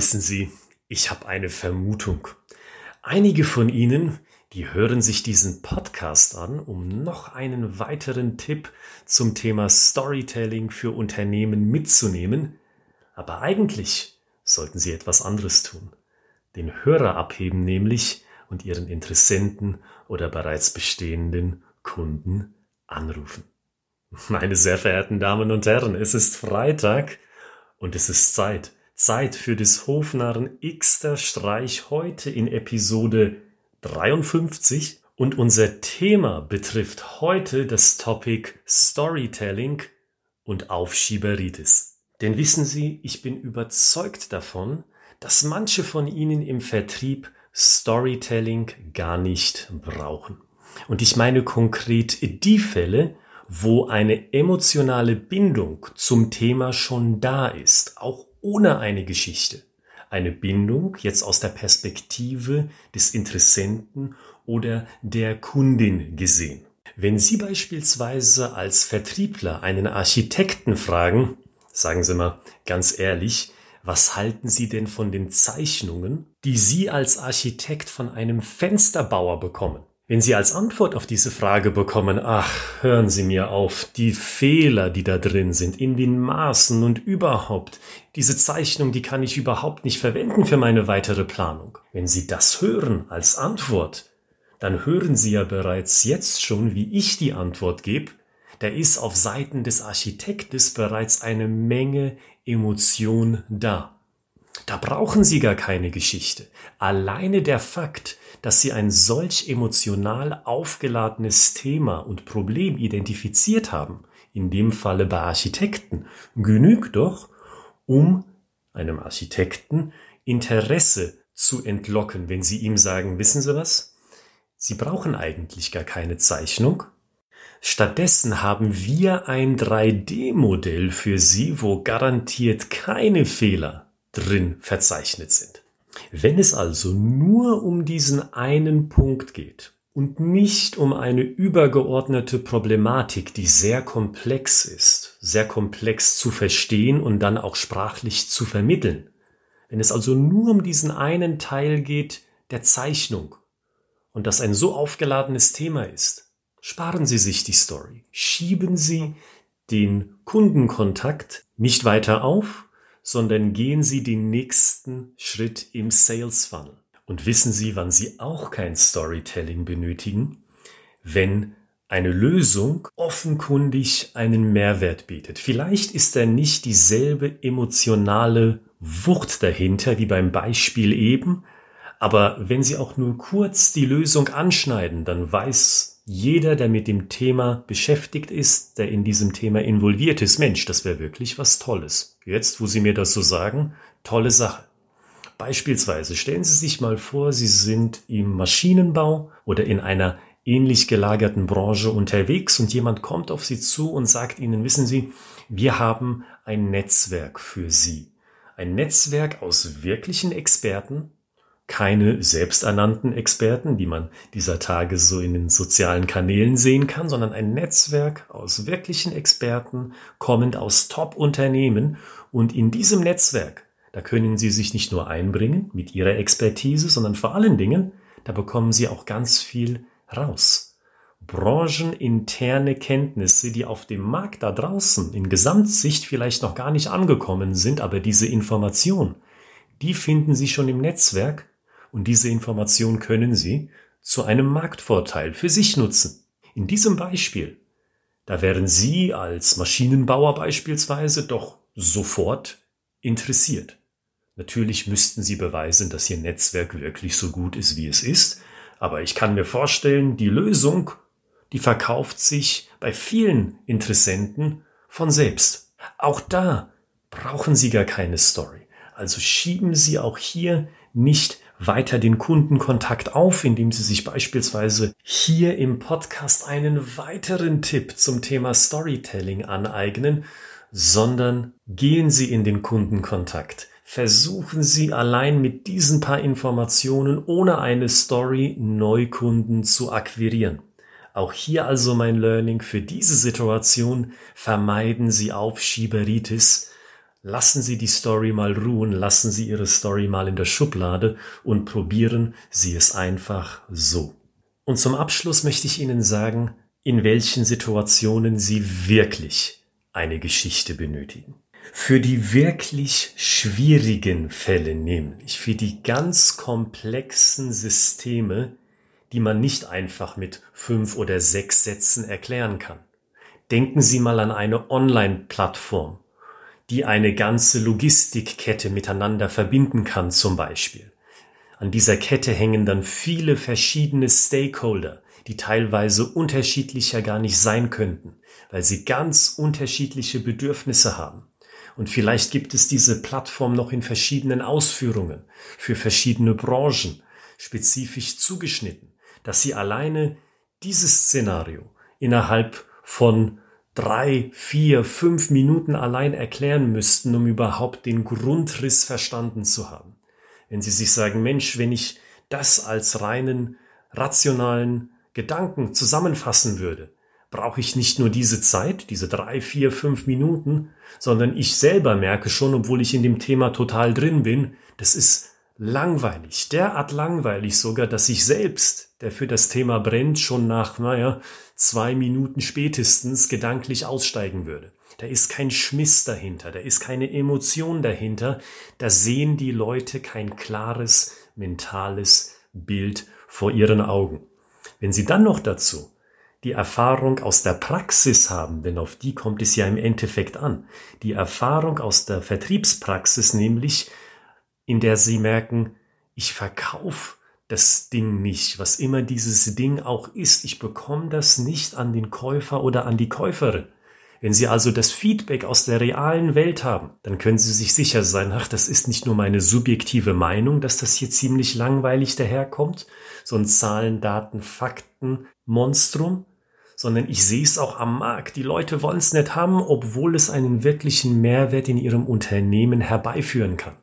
Wissen Sie, ich habe eine Vermutung. Einige von Ihnen, die hören sich diesen Podcast an, um noch einen weiteren Tipp zum Thema Storytelling für Unternehmen mitzunehmen. Aber eigentlich sollten Sie etwas anderes tun. Den Hörer abheben nämlich und Ihren Interessenten oder bereits bestehenden Kunden anrufen. Meine sehr verehrten Damen und Herren, es ist Freitag und es ist Zeit. Zeit für des Hofnarren Xter Streich heute in Episode 53 und unser Thema betrifft heute das Topic Storytelling und Aufschieberitis. Denn wissen Sie, ich bin überzeugt davon, dass manche von Ihnen im Vertrieb Storytelling gar nicht brauchen. Und ich meine konkret die Fälle, wo eine emotionale Bindung zum Thema schon da ist, auch ohne eine Geschichte. Eine Bindung jetzt aus der Perspektive des Interessenten oder der Kundin gesehen. Wenn Sie beispielsweise als Vertriebler einen Architekten fragen, sagen Sie mal ganz ehrlich, was halten Sie denn von den Zeichnungen, die Sie als Architekt von einem Fensterbauer bekommen? Wenn Sie als Antwort auf diese Frage bekommen, ach, hören Sie mir auf, die Fehler, die da drin sind, in den Maßen und überhaupt, diese Zeichnung, die kann ich überhaupt nicht verwenden für meine weitere Planung. Wenn Sie das hören als Antwort, dann hören Sie ja bereits jetzt schon, wie ich die Antwort gebe. Da ist auf Seiten des Architektes bereits eine Menge Emotion da. Da brauchen Sie gar keine Geschichte. Alleine der Fakt, dass Sie ein solch emotional aufgeladenes Thema und Problem identifiziert haben, in dem Falle bei Architekten, genügt doch, um einem Architekten Interesse zu entlocken, wenn Sie ihm sagen, wissen Sie was? Sie brauchen eigentlich gar keine Zeichnung. Stattdessen haben wir ein 3D-Modell für Sie, wo garantiert keine Fehler drin verzeichnet sind. Wenn es also nur um diesen einen Punkt geht und nicht um eine übergeordnete Problematik, die sehr komplex ist, sehr komplex zu verstehen und dann auch sprachlich zu vermitteln, wenn es also nur um diesen einen Teil geht der Zeichnung und das ein so aufgeladenes Thema ist, sparen Sie sich die Story, schieben Sie den Kundenkontakt nicht weiter auf, sondern gehen Sie den nächsten Schritt im Sales Funnel. Und wissen Sie, wann Sie auch kein Storytelling benötigen? Wenn eine Lösung offenkundig einen Mehrwert bietet. Vielleicht ist da nicht dieselbe emotionale Wucht dahinter wie beim Beispiel eben, aber wenn Sie auch nur kurz die Lösung anschneiden, dann weiß jeder, der mit dem Thema beschäftigt ist, der in diesem Thema involviert ist, Mensch, das wäre wirklich was Tolles. Jetzt, wo Sie mir das so sagen, tolle Sache. Beispielsweise stellen Sie sich mal vor, Sie sind im Maschinenbau oder in einer ähnlich gelagerten Branche unterwegs und jemand kommt auf Sie zu und sagt Ihnen, wissen Sie, wir haben ein Netzwerk für Sie. Ein Netzwerk aus wirklichen Experten, keine selbsternannten Experten, die man dieser Tage so in den sozialen Kanälen sehen kann, sondern ein Netzwerk aus wirklichen Experten, kommend aus Top-Unternehmen. Und in diesem Netzwerk, da können Sie sich nicht nur einbringen mit Ihrer Expertise, sondern vor allen Dingen, da bekommen Sie auch ganz viel raus. Brancheninterne Kenntnisse, die auf dem Markt da draußen in Gesamtsicht vielleicht noch gar nicht angekommen sind, aber diese Information, die finden Sie schon im Netzwerk und diese Information können Sie zu einem Marktvorteil für sich nutzen. In diesem Beispiel, da wären Sie als Maschinenbauer beispielsweise doch sofort interessiert. Natürlich müssten Sie beweisen, dass Ihr Netzwerk wirklich so gut ist, wie es ist, aber ich kann mir vorstellen, die Lösung, die verkauft sich bei vielen Interessenten von selbst. Auch da brauchen Sie gar keine Story. Also schieben Sie auch hier nicht weiter den Kundenkontakt auf, indem Sie sich beispielsweise hier im Podcast einen weiteren Tipp zum Thema Storytelling aneignen, sondern gehen Sie in den Kundenkontakt. Versuchen Sie allein mit diesen paar Informationen ohne eine Story Neukunden zu akquirieren. Auch hier also mein Learning für diese Situation. Vermeiden Sie Aufschieberitis Lassen Sie die Story mal ruhen, lassen Sie Ihre Story mal in der Schublade und probieren Sie es einfach so. Und zum Abschluss möchte ich Ihnen sagen, in welchen Situationen Sie wirklich eine Geschichte benötigen. Für die wirklich schwierigen Fälle, nämlich für die ganz komplexen Systeme, die man nicht einfach mit fünf oder sechs Sätzen erklären kann. Denken Sie mal an eine Online-Plattform, die eine ganze Logistikkette miteinander verbinden kann zum Beispiel. An dieser Kette hängen dann viele verschiedene Stakeholder, die teilweise unterschiedlicher gar nicht sein könnten, weil sie ganz unterschiedliche Bedürfnisse haben. Und vielleicht gibt es diese Plattform noch in verschiedenen Ausführungen, für verschiedene Branchen, spezifisch zugeschnitten, dass Sie alleine dieses Szenario innerhalb von drei, vier, fünf Minuten allein erklären müssten, um überhaupt den Grundriss verstanden zu haben. Wenn Sie sich sagen, Mensch, wenn ich das als reinen rationalen Gedanken zusammenfassen würde, brauche ich nicht nur diese Zeit, diese drei, vier, fünf Minuten, sondern ich selber merke schon, obwohl ich in dem Thema total drin bin, das ist langweilig, derart langweilig sogar, dass ich selbst, der für das Thema brennt, schon nach, naja, zwei Minuten spätestens gedanklich aussteigen würde. Da ist kein Schmiss dahinter, da ist keine Emotion dahinter, da sehen die Leute kein klares mentales Bild vor ihren Augen. Wenn sie dann noch dazu die Erfahrung aus der Praxis haben, denn auf die kommt es ja im Endeffekt an. Die Erfahrung aus der Vertriebspraxis nämlich, in der sie merken, ich verkaufe das Ding nicht, was immer dieses Ding auch ist. Ich bekomme das nicht an den Käufer oder an die Käuferin. Wenn Sie also das Feedback aus der realen Welt haben, dann können Sie sich sicher sein, ach, das ist nicht nur meine subjektive Meinung, dass das hier ziemlich langweilig daherkommt, so ein Zahlen, Daten, Fakten Monstrum, sondern ich sehe es auch am Markt. Die Leute wollen es nicht haben, obwohl es einen wirklichen Mehrwert in ihrem Unternehmen herbeiführen kann.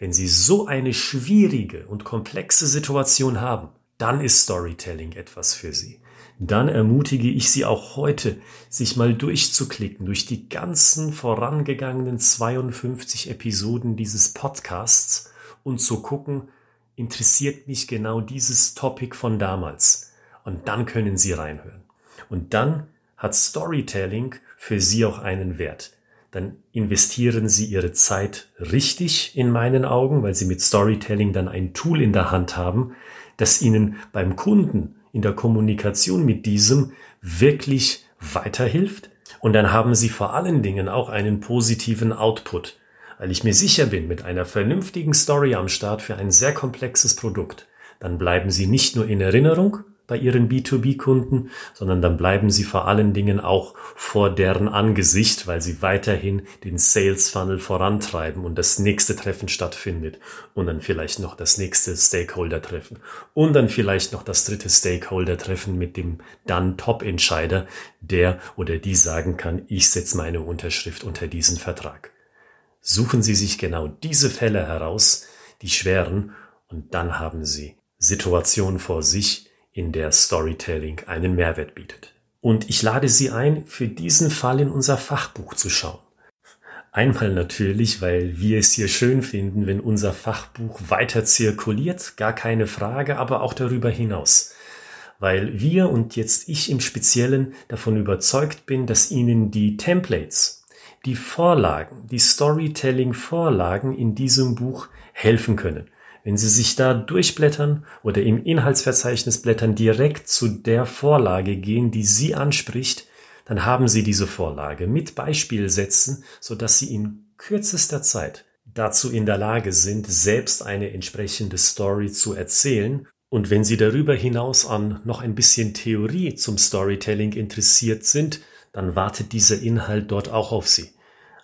Wenn Sie so eine schwierige und komplexe Situation haben, dann ist Storytelling etwas für Sie. Dann ermutige ich Sie auch heute, sich mal durchzuklicken durch die ganzen vorangegangenen 52 Episoden dieses Podcasts und zu gucken, interessiert mich genau dieses Topic von damals. Und dann können Sie reinhören. Und dann hat Storytelling für Sie auch einen Wert. Dann investieren Sie Ihre Zeit richtig in meinen Augen, weil Sie mit Storytelling dann ein Tool in der Hand haben, das Ihnen beim Kunden in der Kommunikation mit diesem wirklich weiterhilft. Und dann haben Sie vor allen Dingen auch einen positiven Output, weil ich mir sicher bin, mit einer vernünftigen Story am Start für ein sehr komplexes Produkt, dann bleiben Sie nicht nur in Erinnerung, bei ihren B2B-Kunden, sondern dann bleiben sie vor allen Dingen auch vor deren Angesicht, weil sie weiterhin den Sales Funnel vorantreiben und das nächste Treffen stattfindet und dann vielleicht noch das nächste Stakeholder-Treffen und dann vielleicht noch das dritte Stakeholder-Treffen mit dem dann Top-Entscheider, der oder die sagen kann, ich setze meine Unterschrift unter diesen Vertrag. Suchen Sie sich genau diese Fälle heraus, die schweren, und dann haben Sie Situationen vor sich, in der Storytelling einen Mehrwert bietet. Und ich lade Sie ein, für diesen Fall in unser Fachbuch zu schauen. Einmal natürlich, weil wir es hier schön finden, wenn unser Fachbuch weiter zirkuliert, gar keine Frage, aber auch darüber hinaus. Weil wir und jetzt ich im Speziellen davon überzeugt bin, dass Ihnen die Templates, die Vorlagen, die Storytelling-Vorlagen in diesem Buch helfen können. Wenn Sie sich da durchblättern oder im Inhaltsverzeichnis blättern, direkt zu der Vorlage gehen, die Sie anspricht, dann haben Sie diese Vorlage mit Beispielsätzen, sodass Sie in kürzester Zeit dazu in der Lage sind, selbst eine entsprechende Story zu erzählen. Und wenn Sie darüber hinaus an noch ein bisschen Theorie zum Storytelling interessiert sind, dann wartet dieser Inhalt dort auch auf Sie.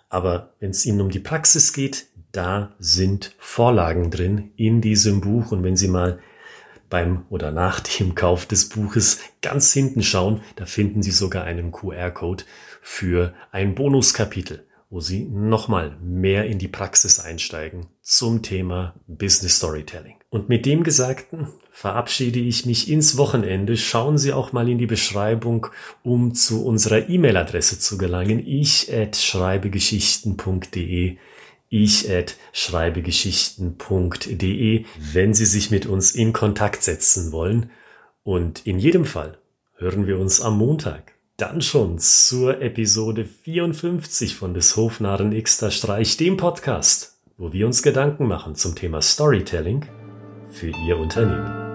Aber wenn es Ihnen um die Praxis geht, da sind Vorlagen drin in diesem Buch. Und wenn Sie mal beim oder nach dem Kauf des Buches ganz hinten schauen, da finden Sie sogar einen QR-Code für ein Bonuskapitel, wo Sie nochmal mehr in die Praxis einsteigen zum Thema Business Storytelling. Und mit dem Gesagten verabschiede ich mich ins Wochenende. Schauen Sie auch mal in die Beschreibung, um zu unserer E-Mail-Adresse zu gelangen. Ich at schreibegeschichten.de ich at schreibegeschichten.de, wenn Sie sich mit uns in Kontakt setzen wollen. Und in jedem Fall hören wir uns am Montag. Dann schon zur Episode 54 von des Hofnarren Xter Streich, dem Podcast, wo wir uns Gedanken machen zum Thema Storytelling für Ihr Unternehmen.